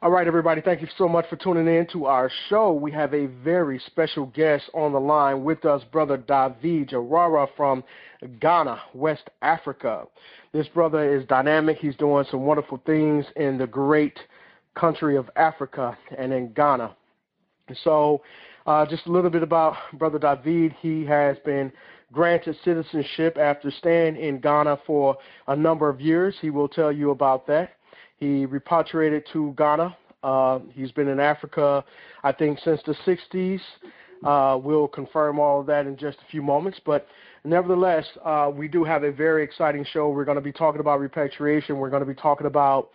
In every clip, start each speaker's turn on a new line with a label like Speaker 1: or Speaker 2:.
Speaker 1: All right, everybody, thank you so much for tuning in to our show. We have a very special guest on the line with us, Brother David Jawara from Ghana, West Africa. This brother is dynamic. He's doing some wonderful things in the great country of Africa and in Ghana. So, uh, just a little bit about Brother David. He has been granted citizenship after staying in Ghana for a number of years. He will tell you about that. He repatriated to Ghana. Uh, he's been in Africa, I think, since the 60s. Uh, we'll confirm all of that in just a few moments. But nevertheless, uh, we do have a very exciting show. We're going to be talking about repatriation. We're going to be talking about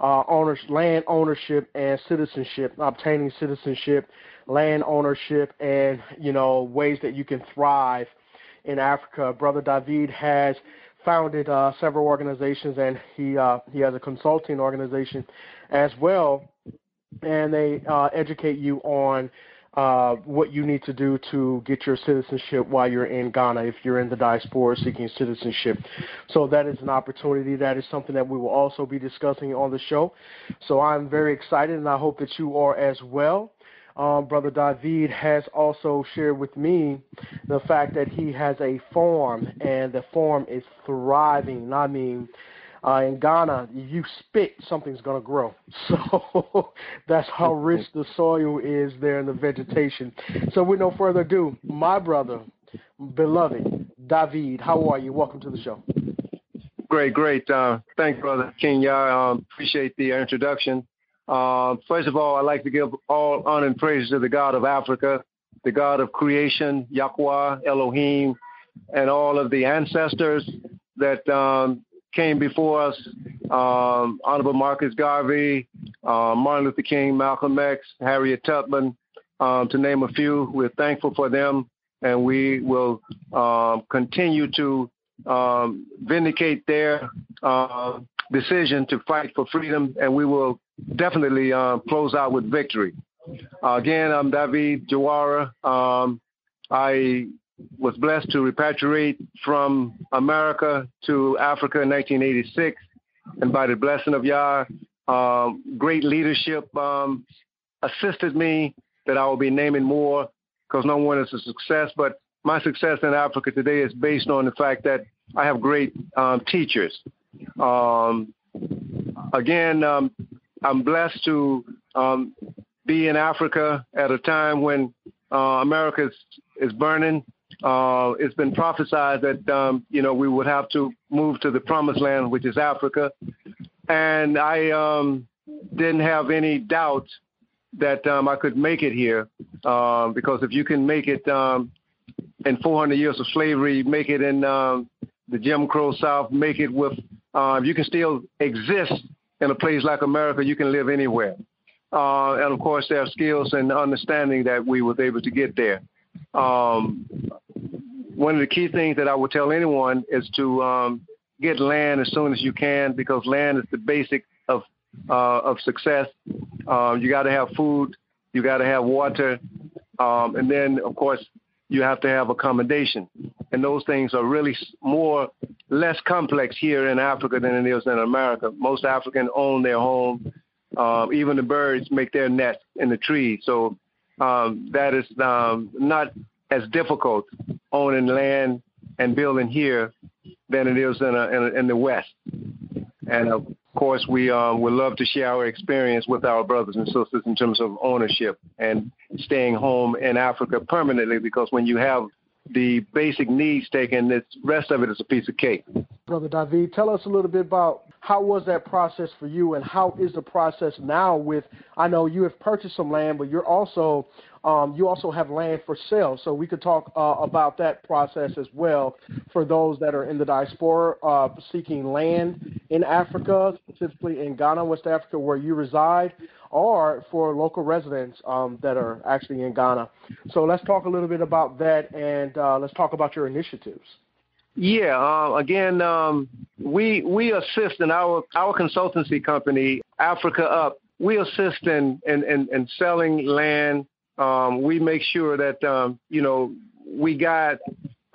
Speaker 1: uh, owners, land ownership and citizenship, obtaining citizenship, land ownership, and you know ways that you can thrive in Africa. Brother David has founded uh, several organizations, and he uh, he has a consulting organization as well, and they uh, educate you on uh, what you need to do to get your citizenship while you're in Ghana if you're in the diaspora seeking citizenship. So that is an opportunity. That is something that we will also be discussing on the show. So I'm very excited, and I hope that you are as well um, Brother David has also shared with me the fact that he has a farm and the farm is thriving. I mean, uh, in Ghana, you spit, something's going to grow. So that's how rich the soil is there in the vegetation. So, with no further ado, my brother, beloved David, how are you? Welcome to the show.
Speaker 2: Great, great. Uh, thanks, brother Kenya. Um, appreciate the introduction. Uh, first of all, I'd like to give all honor and praise to the God of Africa, the God of creation, Yahweh, Elohim, and all of the ancestors that um, came before us. Um, Honorable Marcus Garvey, uh, Martin Luther King, Malcolm X, Harriet Tubman, um, to name a few. We're thankful for them, and we will um, continue to um, vindicate their uh, decision to fight for freedom, and we will definitely uh, close out with victory. Uh, again, I'm David Jawara. Um, I was blessed to repatriate from America to Africa in 1986, and by the blessing of Yah, um, great leadership um, assisted me that I will be naming more because no one is a success. But my success in Africa today is based on the fact that I have great um, teachers. Um, again, um, I'm blessed to um, be in Africa at a time when uh, America is, is burning. Uh, it's been prophesied that um, you know we would have to move to the promised land, which is Africa, and I um, didn't have any doubt that um, I could make it here uh, because if you can make it um, in 400 years of slavery, make it in um, the Jim Crow South, make it with uh, you can still exist in a place like America, you can live anywhere. Uh, and of course, there are skills and understanding that we was able to get there. Um, one of the key things that I would tell anyone is to um, get land as soon as you can because land is the basic of uh, of success. Uh, you got to have food, you got to have water, um, and then of course you have to have accommodation. And those things are really more less complex here in Africa than it is in America. Most Africans own their home. Um, even the birds make their nest in the tree. So um, that is um, not as difficult owning land and building here than it is in, a, in, a, in the West. And of course, we um, would love to share our experience with our brothers and sisters in terms of ownership and staying home in Africa permanently because when you have the basic needs taken, the rest of it is a piece of cake.
Speaker 1: Brother David, tell us a little bit about how was that process for you and how is the process now with I know you have purchased some land, but you're also um, you also have land for sale. So we could talk uh, about that process as well for those that are in the diaspora uh, seeking land in Africa, specifically in Ghana, West Africa, where you reside, or for local residents um, that are actually in Ghana. So let's talk a little bit about that and uh, let's talk about your initiatives.
Speaker 2: Yeah, uh, again, um, we we assist in our our consultancy company, Africa Up. We assist in in, in, in selling land. Um, we make sure that um, you know we guide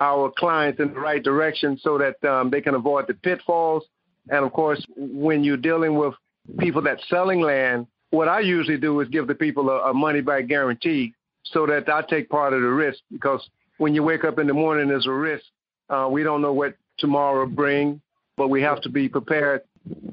Speaker 2: our clients in the right direction so that um, they can avoid the pitfalls. And of course, when you're dealing with people that's selling land, what I usually do is give the people a, a money back guarantee so that I take part of the risk because when you wake up in the morning, there's a risk. Uh, we don't know what tomorrow will bring, but we have to be prepared,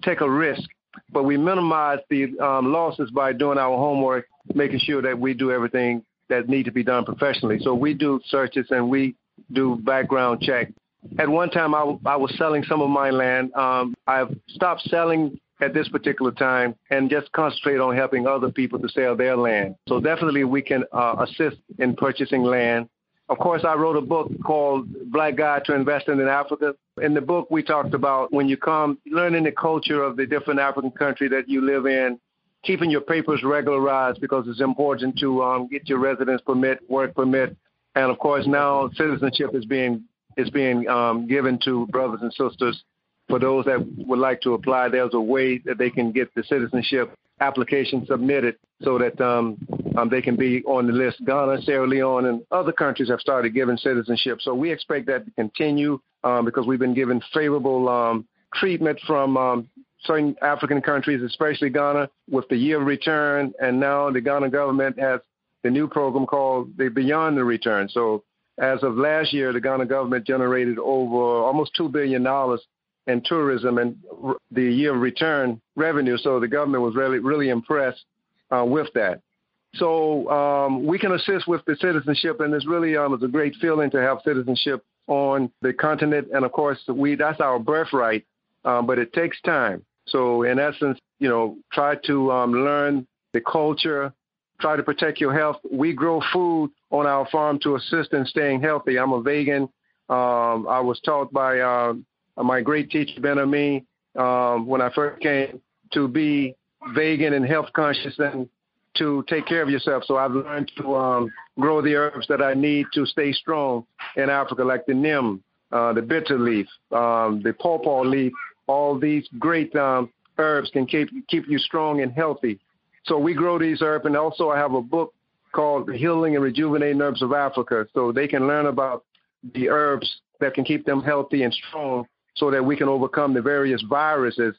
Speaker 2: take a risk. But we minimize the um, losses by doing our homework, making sure that we do everything that need to be done professionally. So we do searches and we do background check. At one time, I, I was selling some of my land. Um, I've stopped selling at this particular time and just concentrate on helping other people to sell their land. So definitely we can uh, assist in purchasing land. Of course, I wrote a book called Black Guide to Investing in Africa. In the book, we talked about when you come, learning the culture of the different African country that you live in, keeping your papers regularized because it's important to um, get your residence permit, work permit, and of course now citizenship is being is being um, given to brothers and sisters for those that would like to apply, there's a way that they can get the citizenship application submitted so that um, um, they can be on the list. Ghana, Sierra Leone, and other countries have started giving citizenship. So we expect that to continue um, because we've been given favorable um, treatment from um, certain African countries, especially Ghana, with the year of return. And now the Ghana government has the new program called the Beyond the Return. So as of last year, the Ghana government generated over almost $2 billion in tourism and the year of return revenue. So the government was really, really impressed uh, with that. So um, we can assist with the citizenship, and it's really um, it's a great feeling to have citizenship on the continent. And of course, we that's our birthright, um, but it takes time. So in essence, you know, try to um, learn the culture, try to protect your health. We grow food on our farm to assist in staying healthy. I'm a vegan. Um, I was taught by uh, my great teacher Ben Ammi um, when I first came to be vegan and health conscious and to take care of yourself. So I've learned to um, grow the herbs that I need to stay strong in Africa, like the neem, uh, the bitter leaf, um, the pawpaw leaf. All these great um, herbs can keep keep you strong and healthy. So we grow these herbs, and also I have a book called Healing and Rejuvenating Herbs of Africa, so they can learn about the herbs that can keep them healthy and strong so that we can overcome the various viruses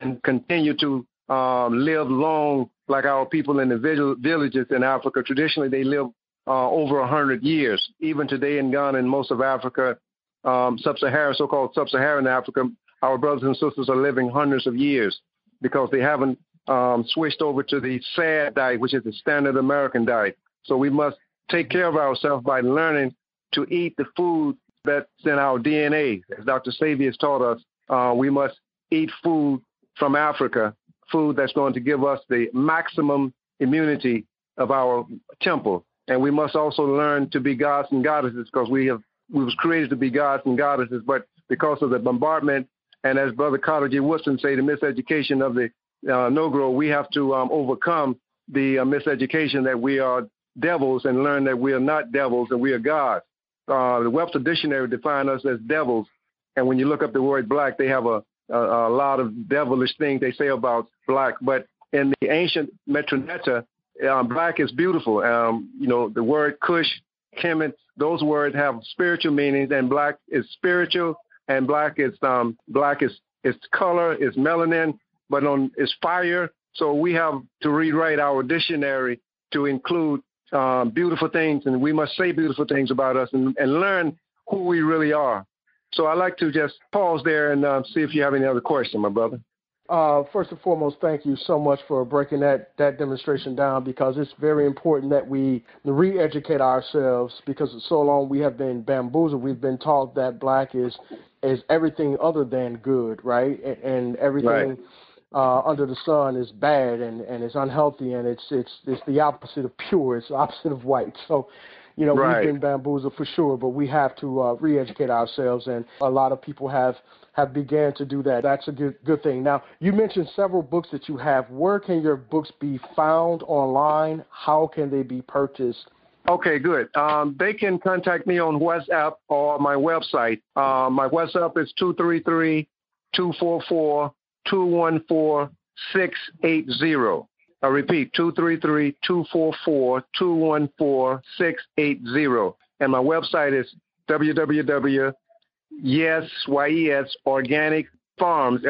Speaker 2: and continue to um, live long like our people in the villages in Africa. Traditionally, they live uh, over 100 years. Even today in Ghana and most of Africa, um, sub-Saharan, so-called sub-Saharan Africa, our brothers and sisters are living hundreds of years because they haven't um, switched over to the SAD diet, which is the standard American diet. So we must take care of ourselves by learning to eat the food that's in our DNA. As Dr. Sebi has taught us, uh, we must eat food from Africa, food that's going to give us the maximum immunity of our temple. And we must also learn to be gods and goddesses because we have we was created to be gods and goddesses, but because of the bombardment and as Brother Carter G. Woodson say, the miseducation of the uh, Negro, we have to um, overcome the uh, miseducation that we are devils and learn that we are not devils and we are gods uh, the Webster Dictionary define us as devils. And when you look up the word black, they have a, a, a lot of devilish things they say about black. But in the ancient Metroneta, um, black is beautiful. Um, you know, the word Cush, Kemet, those words have spiritual meanings, and black is spiritual, and black is um, black is its color is melanin, but on is fire. So we have to rewrite our dictionary to include um, beautiful things, and we must say beautiful things about us and, and learn who we really are. So I'd like to just pause there and uh, see if you have any other question, my brother.
Speaker 1: Uh, first and foremost, thank you so much for breaking that, that demonstration down because it's very important that we re-educate ourselves because so long we have been bamboozled. We've been taught that black is is everything other than good, right? And, and everything right uh, under the sun is bad and, and it's unhealthy and it's it's it's the opposite of pure. It's the opposite of white. So, you know, right. we've been bamboozled for sure, but we have to uh, re-educate ourselves, and a lot of people have have began to do that. That's a good good thing. Now, you mentioned several books that you have. Where can your books be found online? How can they be purchased?
Speaker 2: Okay, good. Um, they can contact me on WhatsApp or my website. Uh, my WhatsApp is two three three two four four 214 680. I repeat, 233 244 214 680. And my website is www.yes, Y-E-S, farms,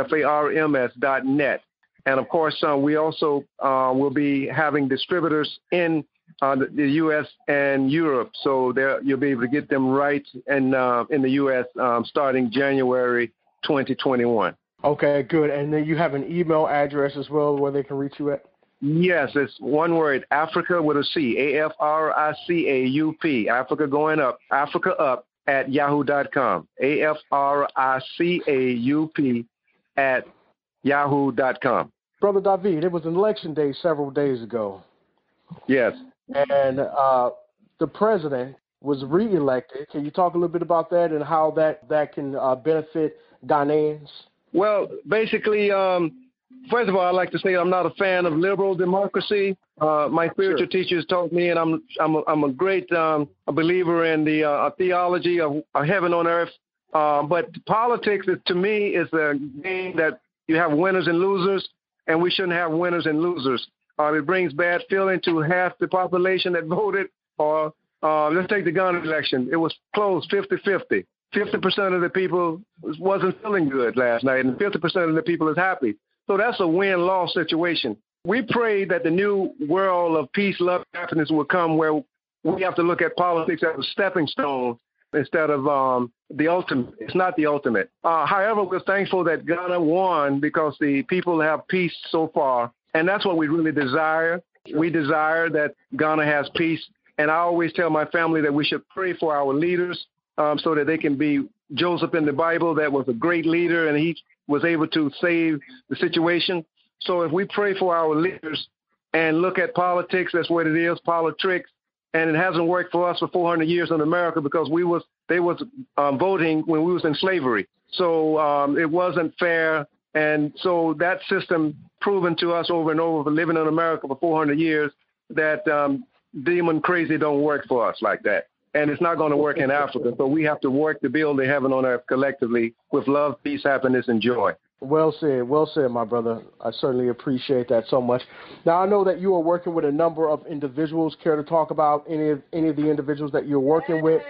Speaker 2: dot net. And of course, uh, we also uh, will be having distributors in uh, the, the, U.S. and Europe, so there you'll be able to get them right in uh, in the U.S. Um, starting January 2021.
Speaker 1: Okay, good. And then you have an email address as well where they can reach you at.
Speaker 2: Yes, it's one word, Africa with a C, A F R I C A U P, Africa going up, Africa up at yahoo.com, A F R I C A U P at yahoo.com.
Speaker 1: Brother David, it was an election day several days ago.
Speaker 2: Yes.
Speaker 1: And uh, the president was reelected. Can you talk a little bit about that and how that, that can uh, benefit Ghanaians?
Speaker 2: Well, basically, um, first of all, I'd like to say I'm not a fan of liberal democracy. Uh, my spiritual sure. teachers taught me, and I'm I'm a, I'm a great um, a believer in the uh, theology of, of, heaven on earth. Uh, but politics, is, to me, is a game that you have winners and losers, and we shouldn't have winners and losers. Uh, it brings bad feeling to half the population that voted. Or uh, let's take the gun election; it was close, 50-50. 50% of the people wasn't feeling good last night, and 50% of the people is happy. So that's a win-loss situation. We pray that the new world of peace, love, happiness will come where we have to look at politics as a stepping stone instead of um, the ultimate. It's not the ultimate. Uh, however, we're thankful that Ghana won because the people have peace so far, and that's what we really desire. We desire that Ghana has peace, and I always tell my family that we should pray for our leaders um, so that they can be Joseph in the Bible that was a great leader and he was able to save the situation. So if we pray for our leaders and look at politics, that's what it is, politics, and it hasn't worked for us for 400 years in America because we was they was um, voting when we was in slavery. So um, it wasn't fair, and so that system proven to us over and over for living in America for 400 years that um, demon crazy don't work for us like that and it's not going to work in Africa. So we have to work to build the heaven on earth collectively with love, peace, happiness, and joy.
Speaker 1: Well said, well said, my brother. I certainly appreciate that so much. Now I know that you are working with a number of individuals. Care to talk about any of any of the individuals that you're working with?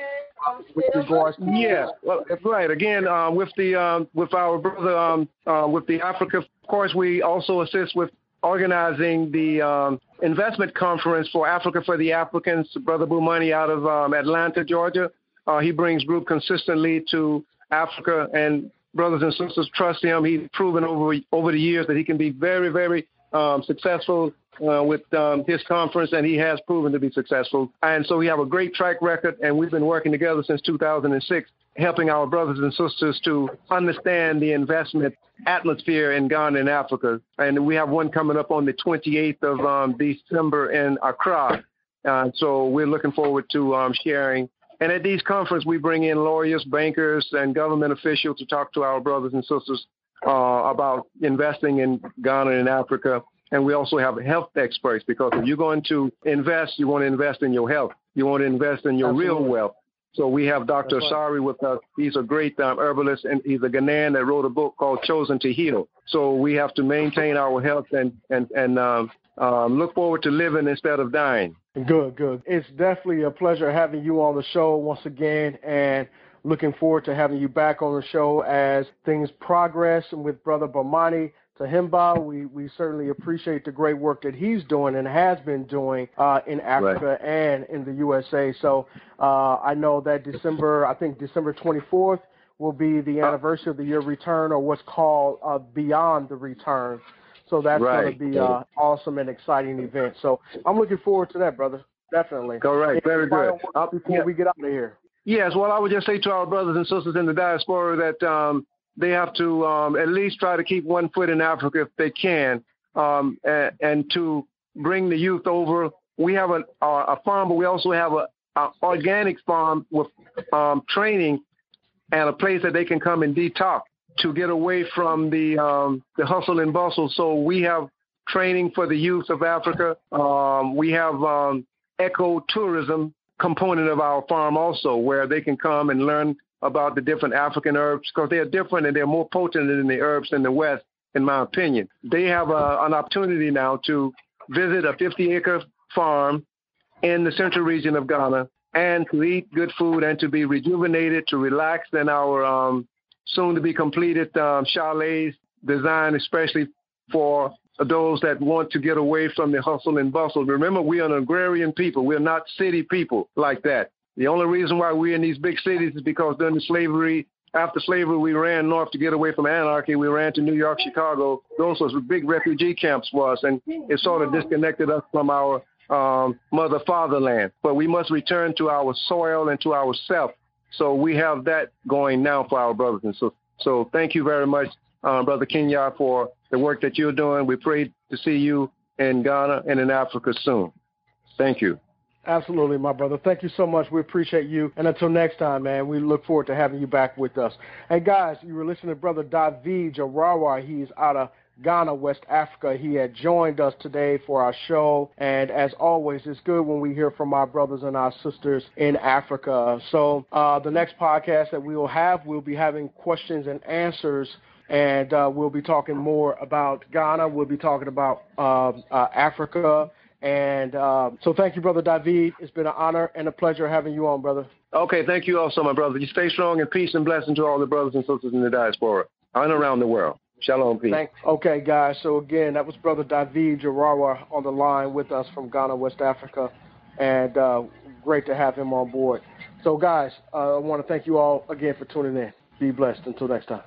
Speaker 1: with regards to
Speaker 2: yeah, well, right. Again, uh, with the um, with our brother um, uh, with the Africa, of course, we also assist with organizing the um, investment conference for Africa for the Africans, Brother Bomani out of um, Atlanta, Georgia. Uh, he brings group consistently to Africa, and brothers and sisters trust him. He's proven over over the years that he can be very, very um, successful uh, with um, his conference, and he has proven to be successful. And so we have a great track record, and we've been working together since 2006 helping our brothers and sisters to understand the investment atmosphere in Ghana and Africa. And we have one coming up on the 28th of um, December in Accra. Uh, so we're looking forward to um, sharing. And at these conferences, we bring in lawyers, bankers, and government officials to talk to our brothers and sisters uh, about investing in Ghana and Africa. And we also have health experts because if you're going to invest, you want to invest in your health. You want to invest in your Absolutely. real wealth. So we have Dr. Sari with us. He's a great um, herbalist, and he's a Ghanaian that wrote a book called Chosen to Heal. So we have to maintain our health and and and um, um, look forward to living instead of dying.
Speaker 1: Good, good. It's definitely a pleasure having you on the show once again, and looking forward to having you back on the show as things progress with Brother Bomani Tyehimba. We we certainly appreciate the great work that he's doing and has been doing uh, in Africa right. and in the USA. So uh, I know that December, I think December 24th will be the uh, anniversary of the year return, or what's called uh, Beyond the Return. So that's right. going to be an uh, awesome and exciting event. So I'm looking forward to that, brother. Definitely.
Speaker 2: Go right. Very good.
Speaker 1: Before yeah. we get out of here.
Speaker 2: Yes. Well, I would just say to our brothers and sisters in the diaspora that. Um, they have to um, at least try to keep one foot in Africa if they can, um, and, and, to bring the youth over. We have a, a farm, but we also have a, a organic farm with um, training and a place that they can come and detox to get away from the um, the hustle and bustle. So we have training for the youth of Africa. Um, we have um, eco tourism component of our farm also, where they can come and learn about the different African herbs because they're different and they're more potent than the herbs in the West, in my opinion. They have a, an opportunity now to visit a 50 acre farm in the central region of Ghana and to eat good food and to be rejuvenated, to relax in our um, soon to be completed um, chalets designed especially for those that want to get away from the hustle and bustle. Remember, we are an agrarian people. We're not city people like that. The only reason why we're in these big cities is because during the slavery, after slavery, we ran north to get away from anarchy. We ran to New York, Chicago. Those were big refugee camps for us, and it sort of disconnected us from our um, mother fatherland. But we must return to our soil and to ourself. So we have that going now for our brothers and sisters. So thank you very much, uh, Brother Kenya, for the work that you're doing. We pray to see you in Ghana and in Africa soon. Thank you.
Speaker 1: Absolutely, my brother. Thank you so much. We appreciate you. And until next time, man, we look forward to having you back with us. Hey, guys, you were listening to Brother David Jarawa. He's out of Ghana, West Africa. He had joined us today for our show. And as always, it's good when we hear from our brothers and our sisters in Africa. So uh, the next podcast that we will have, we'll be having questions and answers and uh, we'll be talking more about Ghana. We'll be talking about uh, uh, Africa. And uh, so thank you, Brother David. It's been an honor and a pleasure having you on, brother.
Speaker 2: Okay, thank you also, my brother. You stay strong and peace and blessing to all the brothers and sisters in the diaspora and around the world. Shalom, peace. Thanks.
Speaker 1: Okay, guys. So again, that was Brother David Jarawa on the line with us from Ghana, West Africa. And uh, great to have him on board. So, guys, uh, I want to thank you all again for tuning in. Be blessed. Until next time.